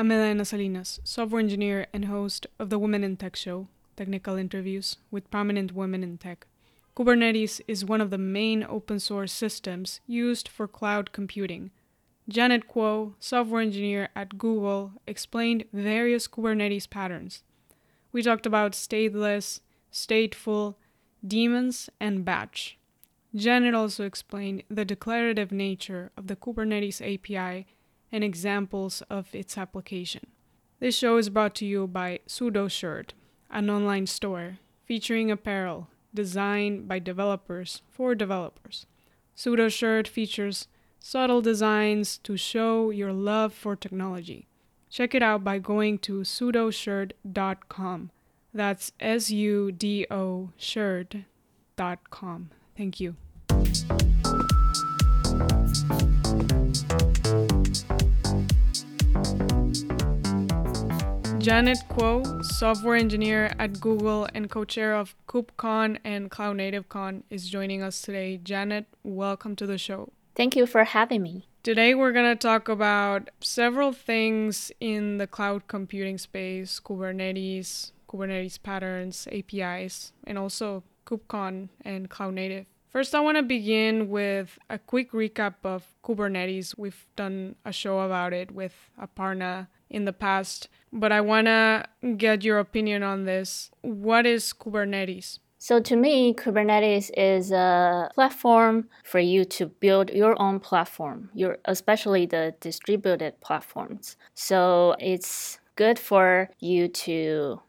I'm Salinas, software engineer and host of the Women in Tech show, technical interviews with prominent women in tech. Kubernetes is one of the main open source systems used for cloud computing. Janet Kuo, software engineer at Google, explained various Kubernetes patterns. We talked about stateless, stateful, daemons, and batch. Janet also explained the declarative nature of the Kubernetes API and examples of its application. This show is brought to you by Sudoshirt, an online store featuring apparel designed by developers for developers. Sudoshirt features subtle designs to show your love for technology. Check it out by going to sudoshirt.com. That's S U D O shirt.com. Thank you. Um, Janet Kuo, software engineer at Google and co-chair of KubeCon and Cloud Native Con, is joining us today. Janet, welcome to the show. Thank you for having me. Today we're going to talk about several things in the cloud computing space, Kubernetes, Kubernetes patterns, APIs, and also KubeCon and Cloud Native. First, I want to begin with a quick recap of Kubernetes. We've done a show about it with Aparna in the past, but I want to get your opinion on this. What is Kubernetes? So, to me, Kubernetes is a platform for you to build your own platform, your, especially the distributed platforms. So, it's good for you to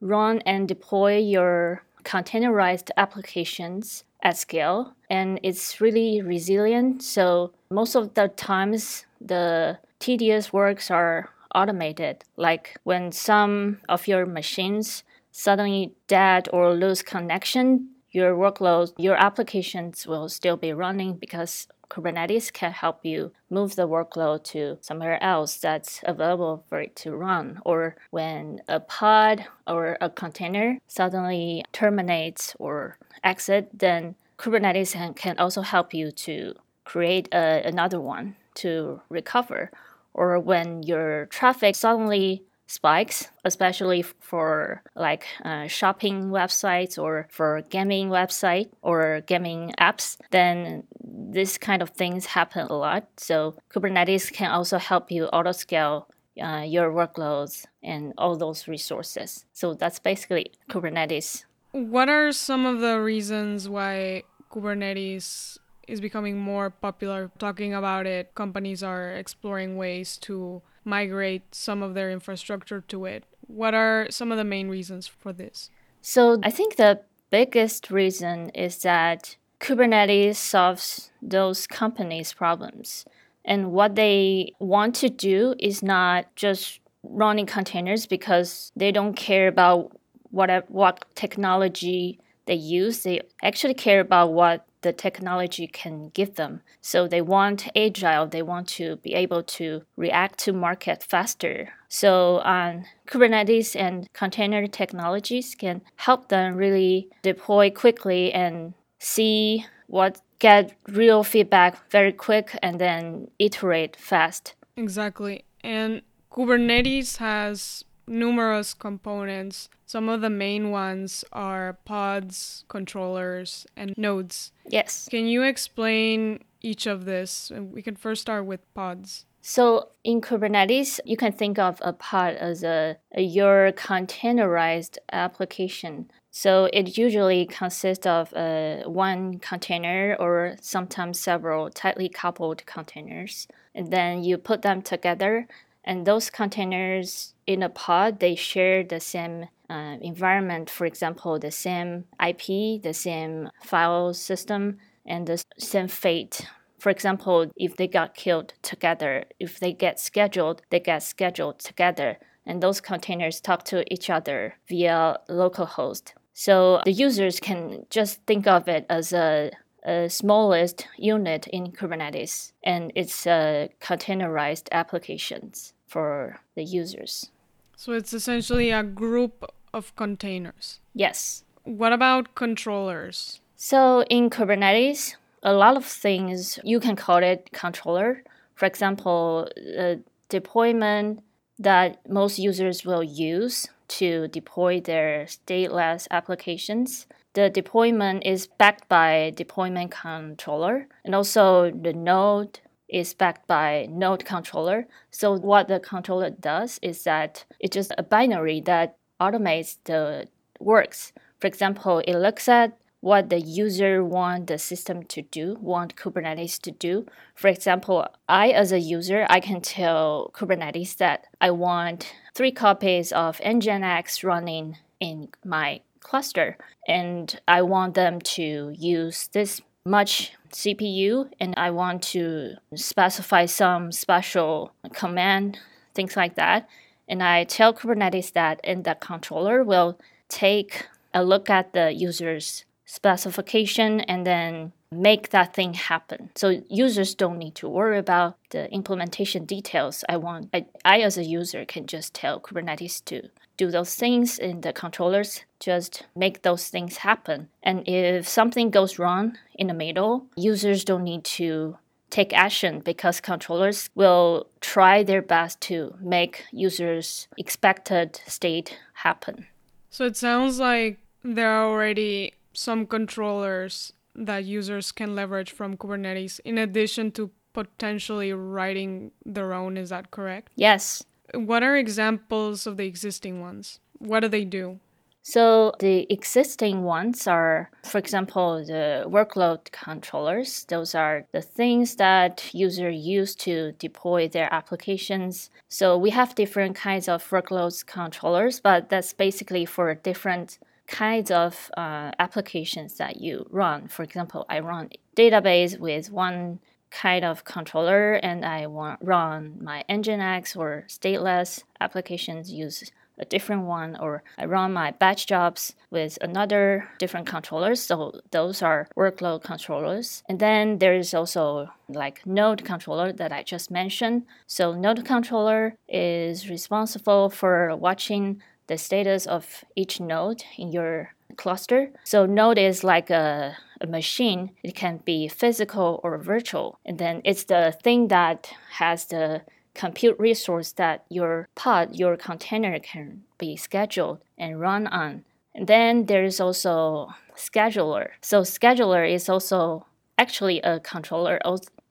run and deploy your containerized applications at scale and it's really resilient so most of the times the tedious works are automated. Like when some of your machines suddenly dead or lose connection, your workload, your applications will still be running because Kubernetes can help you move the workload to somewhere else that's available for it to run. Or when a pod or a container suddenly terminates or exit, then Kubernetes can also help you to create a, another one to recover or when your traffic suddenly spikes, especially for like uh, shopping websites or for gaming website or gaming apps, then this kind of things happen a lot. So Kubernetes can also help you auto scale uh, your workloads and all those resources. So that's basically Kubernetes. What are some of the reasons why Kubernetes is becoming more popular. Talking about it, companies are exploring ways to migrate some of their infrastructure to it. What are some of the main reasons for this? So, I think the biggest reason is that Kubernetes solves those companies' problems. And what they want to do is not just running containers because they don't care about what, what technology they use. They actually care about what the technology can give them. So they want agile, they want to be able to react to market faster. So on Kubernetes and container technologies can help them really deploy quickly and see what get real feedback very quick and then iterate fast. Exactly. And Kubernetes has numerous components. Some of the main ones are pods, controllers, and nodes. Yes. Can you explain each of this? We can first start with pods. So in Kubernetes, you can think of a pod as a, a your containerized application. So it usually consists of uh, one container or sometimes several tightly coupled containers. And then you put them together and those containers in a pod, they share the same uh, environment, for example, the same IP, the same file system, and the same fate. For example, if they got killed together, if they get scheduled, they get scheduled together, and those containers talk to each other via localhost. So the users can just think of it as a a smallest unit in Kubernetes, and it's uh, containerized applications for the users. So it's essentially a group of containers. Yes. What about controllers? So in Kubernetes, a lot of things you can call it controller. For example, the deployment, that most users will use to deploy their stateless applications. The deployment is backed by deployment controller, and also the node is backed by node controller. So what the controller does is that it's just a binary that automates the works. For example, it looks at what the user want the system to do, want Kubernetes to do. For example, I as a user, I can tell Kubernetes that I want three copies of Nginx running in my cluster, and I want them to use this much CPU, and I want to specify some special command, things like that. And I tell Kubernetes that, and the controller will take a look at the user's specification and then make that thing happen. So users don't need to worry about the implementation details. I want I, I as a user can just tell Kubernetes to do those things and the controllers just make those things happen. And if something goes wrong in the middle, users don't need to take action because controllers will try their best to make users expected state happen. So it sounds like there are already some controllers that users can leverage from Kubernetes in addition to potentially writing their own. Is that correct? Yes. What are examples of the existing ones? What do they do? So the existing ones are, for example, the workload controllers. Those are the things that users use to deploy their applications. So we have different kinds of workloads controllers, but that's basically for different kinds of uh, applications that you run. For example, I run database with one kind of controller and I run my Nginx or stateless applications use a different one or I run my batch jobs with another different controllers. So those are workload controllers. And then there is also like node controller that I just mentioned. So node controller is responsible for watching the status of each node in your cluster. So node is like a, a machine. It can be physical or virtual. And then it's the thing that has the compute resource that your pod, your container can be scheduled and run on. And then there is also scheduler. So scheduler is also actually a controller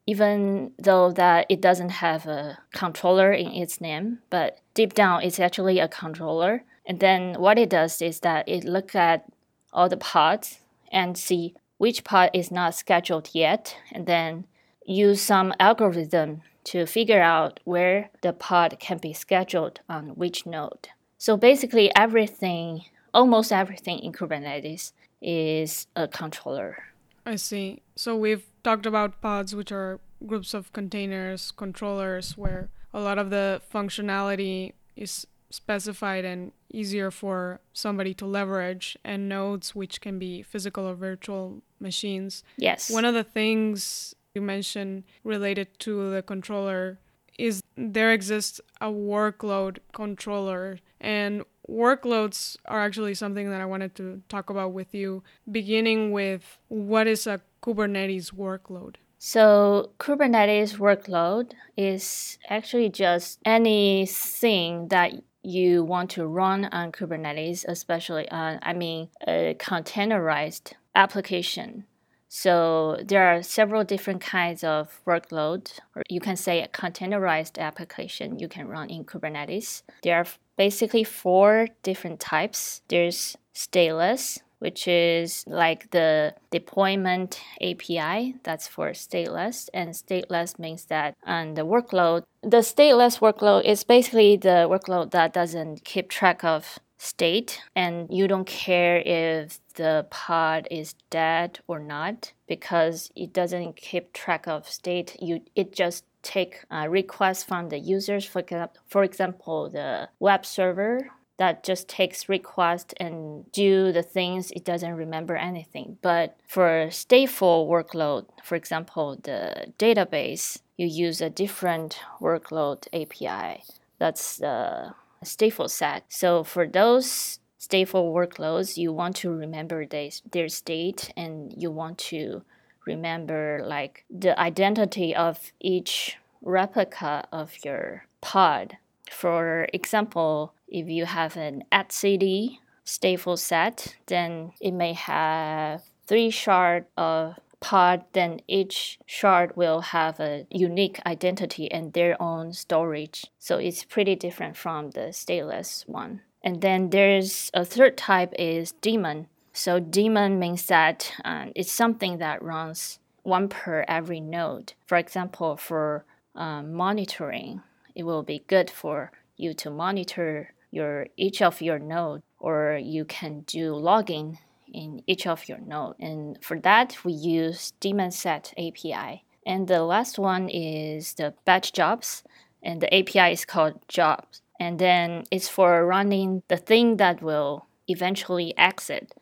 even though that it doesn't have a controller in its name, but deep down it's actually a controller. And then what it does is that it look at all the pods and see which pod is not scheduled yet, and then use some algorithm to figure out where the pod can be scheduled on which node. So basically everything, almost everything in Kubernetes is a controller. I see. So we've talked about pods, which are groups of containers, controllers, where a lot of the functionality is specified and easier for somebody to leverage, and nodes, which can be physical or virtual machines. Yes. One of the things you mentioned related to the controller is there exists a workload controller and workloads are actually something that I wanted to talk about with you, beginning with what is a Kubernetes workload? So, Kubernetes workload is actually just anything that you want to run on Kubernetes, especially on, I mean, a containerized application. So there are several different kinds of workload, or you can say a containerized application you can run in Kubernetes. There are basically four different types. There's stateless, which is like the deployment API. That's for stateless. And stateless means that on the workload, the stateless workload is basically the workload that doesn't keep track of state and you don't care if the pod is dead or not because it doesn't keep track of state you it just take a requests from the users for, for example the web server that just takes request and do the things it doesn't remember anything. But for stateful workload for example the database you use a different workload api that's the stateful set. So for those stateful workloads you want to remember they, their state and you want to remember like the identity of each replica of your pod. For example, if you have an etcd stateful set, then it may have three shards of pod, then each shard will have a unique identity and their own storage. So it's pretty different from the stateless one. And then there's a third type is daemon. So daemon means that um, it's something that runs one per every node. For example, for um, monitoring, it will be good for you to monitor your each of your node, or you can do logging in each of your node. And for that, we use daemon set API. And the last one is the batch jobs, and the API is called jobs. And then it's for running the thing that will eventually exit.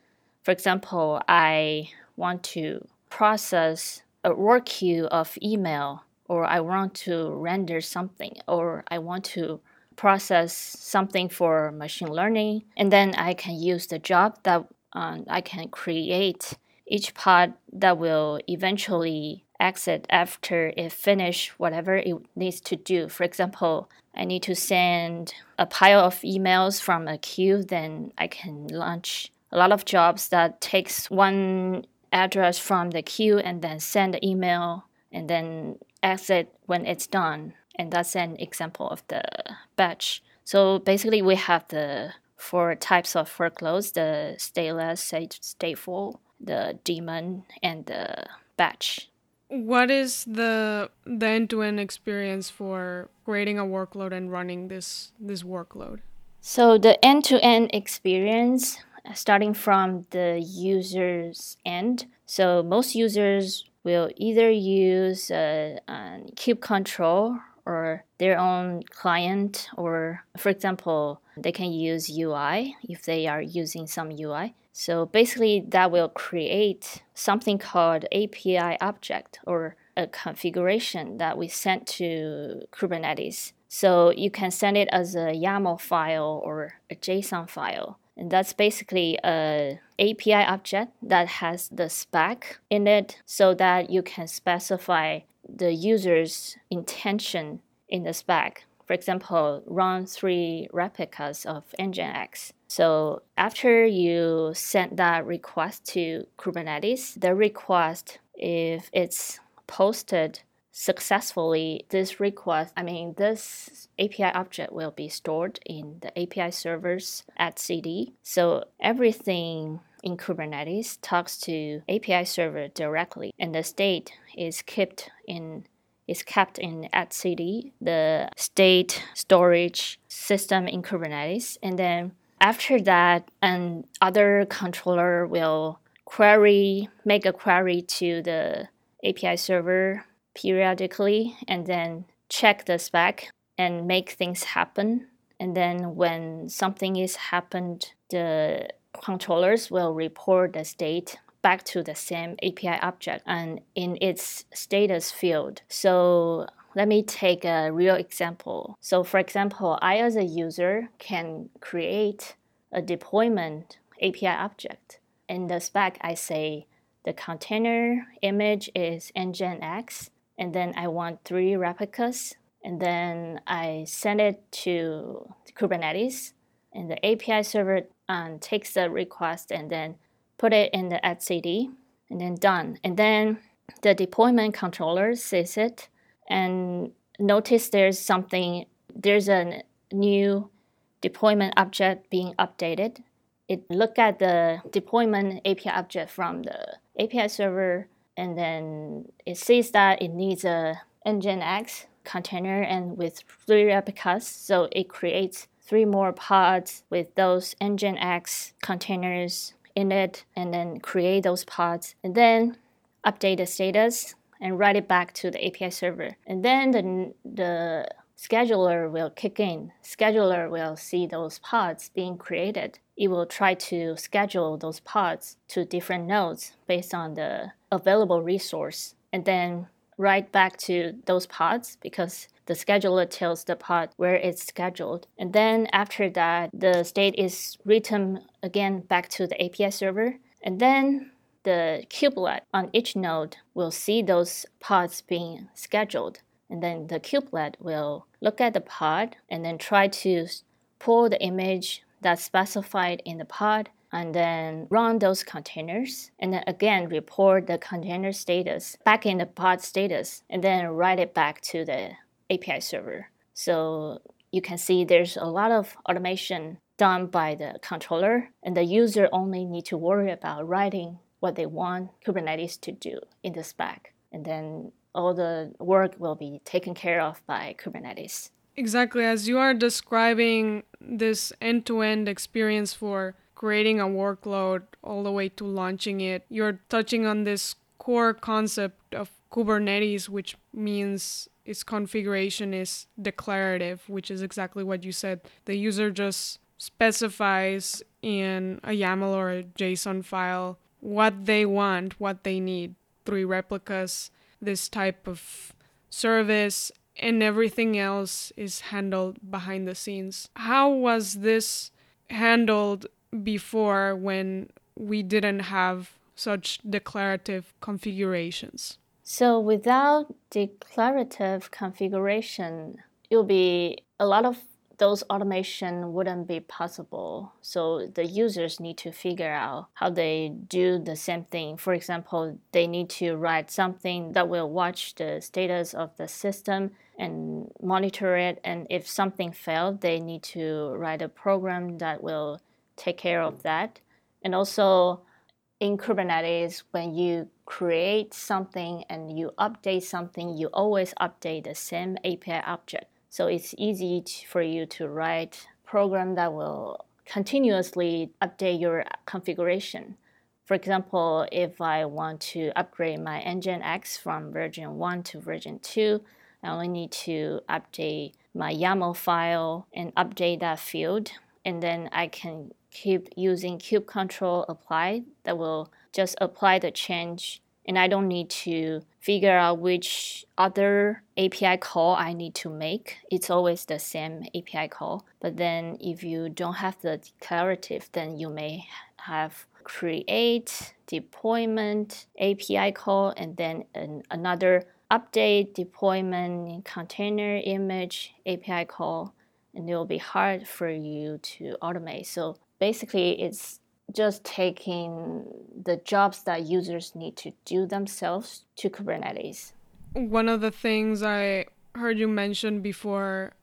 For example, I want to process a work queue of email, or I want to render something, or I want to process something for machine learning, and then I can use the job that um, I can create each pod that will eventually exit after it finish whatever it needs to do. For example, I need to send a pile of emails from a queue, then I can launch a lot of jobs that takes one address from the queue and then send the email and then exit when it's done. And that's an example of the batch. So basically we have the four types of workloads, the stateless, stateful, the daemon, and the batch. What is the the end-to-end experience for creating a workload and running this this workload? So the end-to-end experience uh, starting from the user's end. So most users will either use uh, a, a kube control or their own client, or for example, they can use UI if they are using some UI. So basically, that will create something called API object or a configuration that we send to Kubernetes. So you can send it as a YAML file or a JSON file. And that's basically a API object that has the spec in it so that you can specify the user's intention in the spec. For example, run three replicas of Nginx. So after you send that request to Kubernetes, the request, if it's posted successfully, this request, I mean, this API object will be stored in the API servers etcd. So everything in Kubernetes talks to API server directly, and the state is kept in is kept in etcd, the state storage system in Kubernetes, and then after that, an other controller will query, make a query to the API server periodically, and then check the spec and make things happen. And then when something is happened, the controllers will report the state back to the same API object and in its status field. So let me take a real example. So for example, I as a user can create a deployment API object. In the spec, I say the container image is nginx, and then I want three replicas, and then I send it to Kubernetes, and the API server um, takes the request and then put it in the etcd, and then done. And then the deployment controller sees it and notice there's something, there's a new deployment object being updated. It look at the deployment API object from the API server, and then it sees that it needs a Nginx container and with three replicas, so it creates three more pods with those Nginx containers in it and then create those pods and then update the status and write it back to the API server. And then the, the scheduler will kick in. Scheduler will see those pods being created. It will try to schedule those pods to different nodes based on the available resource and then write back to those pods because the scheduler tells the pod where it's scheduled. And then after that, the state is written again back to the API server. And then the kubelet on each node will see those pods being scheduled. And then the kubelet will look at the pod and then try to pull the image that's specified in the pod and then run those containers and then again report the container status back in the pod status and then write it back to the API server. So you can see there's a lot of automation done by the controller and the user only need to worry about writing what they want Kubernetes to do in the spec. And then all the work will be taken care of by Kubernetes. Exactly. As you are describing this end to end experience for creating a workload all the way to launching it, you're touching on this core concept of Kubernetes, which means its configuration is declarative, which is exactly what you said. The user just specifies in a YAML or a JSON file what they want, what they need. Three replicas, this type of service, and everything else is handled behind the scenes. How was this handled before when we didn't have such declarative configurations? So, without declarative configuration, it will be a lot of those automation wouldn't be possible. So the users need to figure out how they do the same thing. For example, they need to write something that will watch the status of the system and monitor it. And if something failed, they need to write a program that will take care of that. And also in Kubernetes, when you create something and you update something, you always update the same API object. So it's easy for you to write program that will continuously update your configuration. For example, if I want to upgrade my Nginx from version 1 to version 2, I only need to update my YAML file and update that field. And then I can keep using kube control apply that will just apply the change and I don't need to figure out which other API call I need to make. It's always the same API call. But then if you don't have the declarative, then you may have create, deployment, API call, and then an, another update, deployment, container image, API call, and it will be hard for you to automate. So basically, it's just taking the jobs that users need to do themselves to Kubernetes. One of the things I heard you mention before,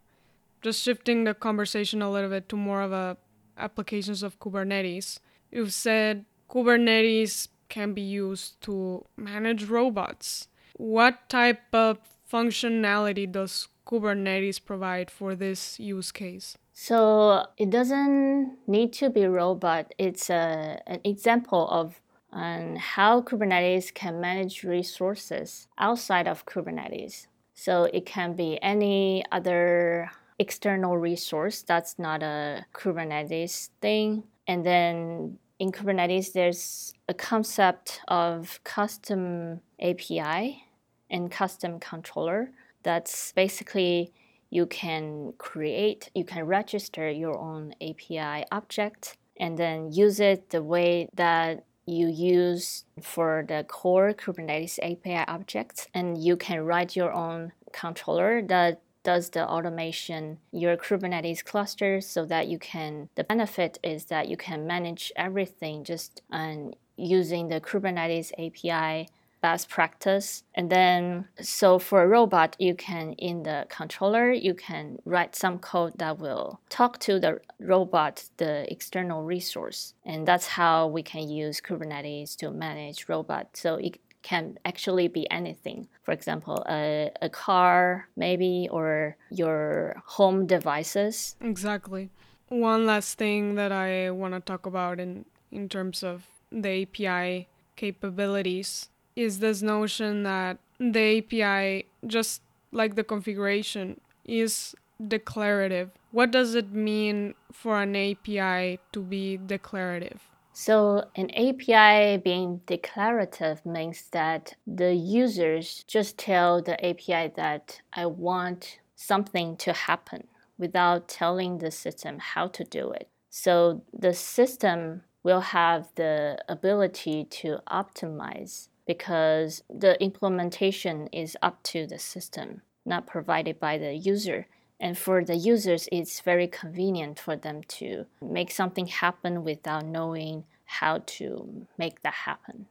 just shifting the conversation a little bit to more of a applications of Kubernetes. You've said Kubernetes can be used to manage robots. What type of functionality does Kubernetes provide for this use case? So it doesn't need to be robot. It's a, an example of um, how Kubernetes can manage resources outside of Kubernetes. So it can be any other external resource that's not a Kubernetes thing. And then in Kubernetes, there's a concept of custom API and custom controller. That's basically you can create, you can register your own API object and then use it the way that you use for the core Kubernetes API objects. And you can write your own controller that does the automation your Kubernetes cluster so that you can the benefit is that you can manage everything just um, using the Kubernetes API best practice. And then, so for a robot, you can, in the controller, you can write some code that will talk to the robot, the external resource. And that's how we can use Kubernetes to manage robots. So it can actually be anything. For example, a, a car, maybe, or your home devices. Exactly. One last thing that I want to talk about in, in terms of the API capabilities is this notion that the API, just like the configuration, is declarative. What does it mean for an API to be declarative? So, an API being declarative means that the users just tell the API that I want something to happen without telling the system how to do it. So, the system will have the ability to optimize because the implementation is up to the system. not provided by the user. And for the users, it's very convenient for them to make something happen without knowing how to make that happen.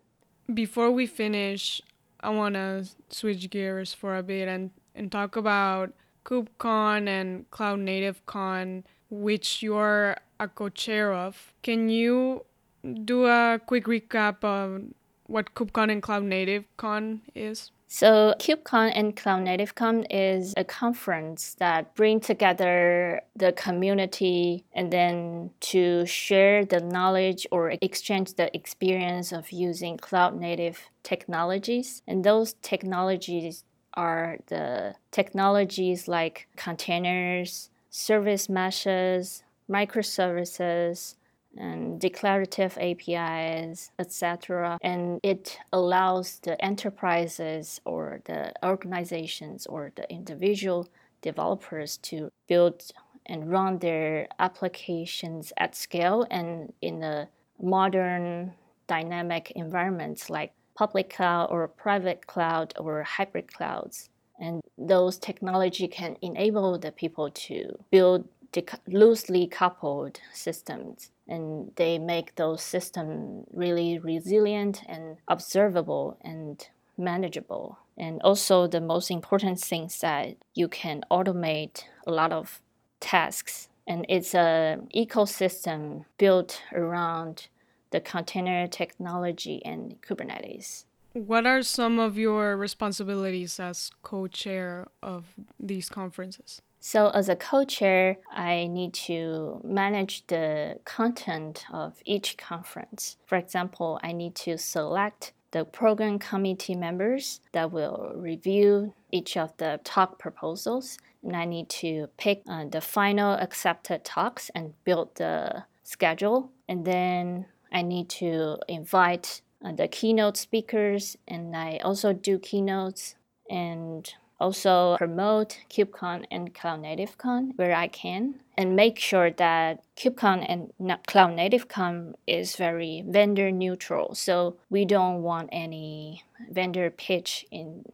Before we finish, I want to switch gears for a bit and, and talk about KubeCon and Cloud Native Con, which you're a co chair of. Can you do a quick recap of what KubeCon and Cloud Native Con is? So KubeCon and Cloud Native Con is a conference that bring together the community and then to share the knowledge or exchange the experience of using cloud native technologies. And those technologies are the technologies like containers, service meshes, microservices, and declarative APIs, etc. And it allows the enterprises or the organizations or the individual developers to build and run their applications at scale and in a modern dynamic environments like public cloud or private cloud or hybrid clouds. And those technology can enable the people to build loosely coupled systems and they make those systems really resilient and observable and manageable. And also the most important thing is that you can automate a lot of tasks. And it's an ecosystem built around the container technology and kubernetes. What are some of your responsibilities as co-chair of these conferences so, as a co chair, I need to manage the content of each conference. For example, I need to select the program committee members that will review each of the talk proposals, and I need to pick uh, the final accepted talks and build the schedule. And then I need to invite uh, the keynote speakers, and I also do keynotes and also promote KubeCon and Cloud Native Con where I can and make sure that KubeCon and Cloud Native Con is very vendor neutral. So we don't want any vendor pitch in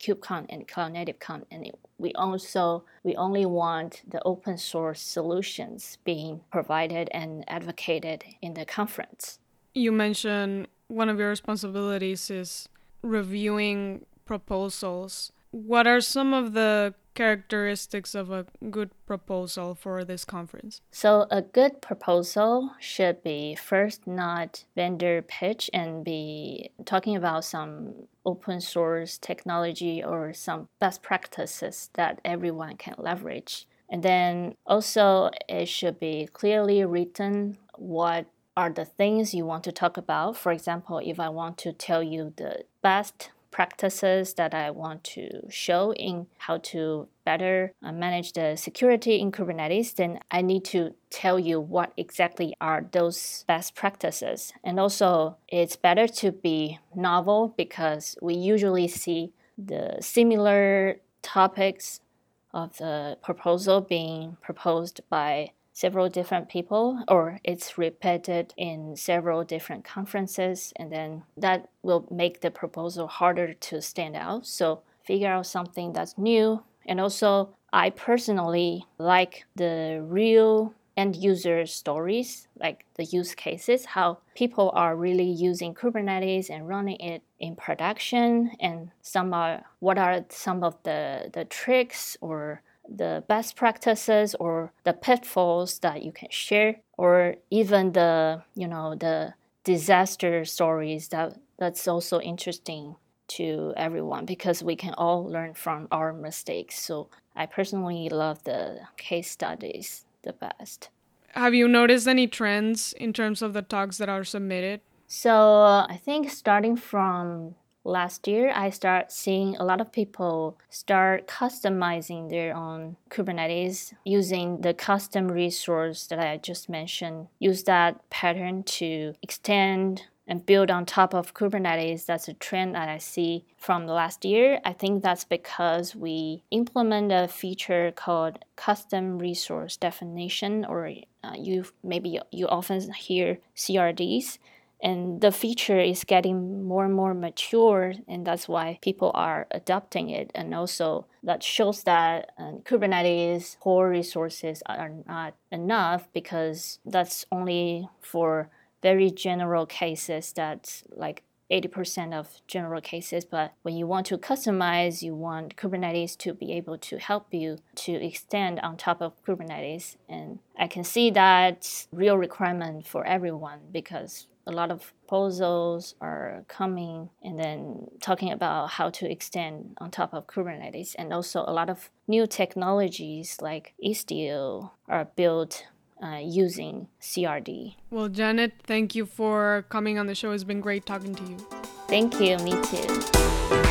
KubeCon and Cloud Native Con and we also we only want the open source solutions being provided and advocated in the conference. You mentioned one of your responsibilities is reviewing proposals what are some of the characteristics of a good proposal for this conference? So, a good proposal should be first not vendor pitch and be talking about some open source technology or some best practices that everyone can leverage. And then also, it should be clearly written what are the things you want to talk about. For example, if I want to tell you the best practices that I want to show in how to better uh, manage the security in Kubernetes, then I need to tell you what exactly are those best practices. And also, it's better to be novel because we usually see the similar topics of the proposal being proposed by several different people or it's repeated in several different conferences and then that will make the proposal harder to stand out. So figure out something that's new and also i personally like the real end user stories like the use cases how people are really using kubernetes and running it in production and some are what are some of the the tricks or the best practices or the pitfalls that you can share or even the you know the disaster stories that that's also interesting to everyone because we can all learn from our mistakes. So i personally love the case studies the best. Have you noticed any trends in terms of the talks that are submitted? So uh, i think starting from last year i start seeing a lot of people start customizing their own kubernetes using the custom resource that i just mentioned. Use that pattern to extend and build on top of kubernetes. That's a trend that i see from the last year. I think that's because we implement a feature called custom resource definition or uh, you maybe you often hear crds and the feature is getting more and more mature and that's why people are adopting it and also that shows that uh, kubernetes core resources are not enough because that's only for very general cases that like 80% of general cases, but when you want to customize, you want Kubernetes to be able to help you to extend on top of Kubernetes. And I can see that real requirement for everyone because a lot of proposals are coming and then talking about how to extend on top of Kubernetes. And also a lot of new technologies like Istio are built uh, using CRD. Well, Janet, thank you for coming on the show. It's been great talking to you. Thank you. Me too.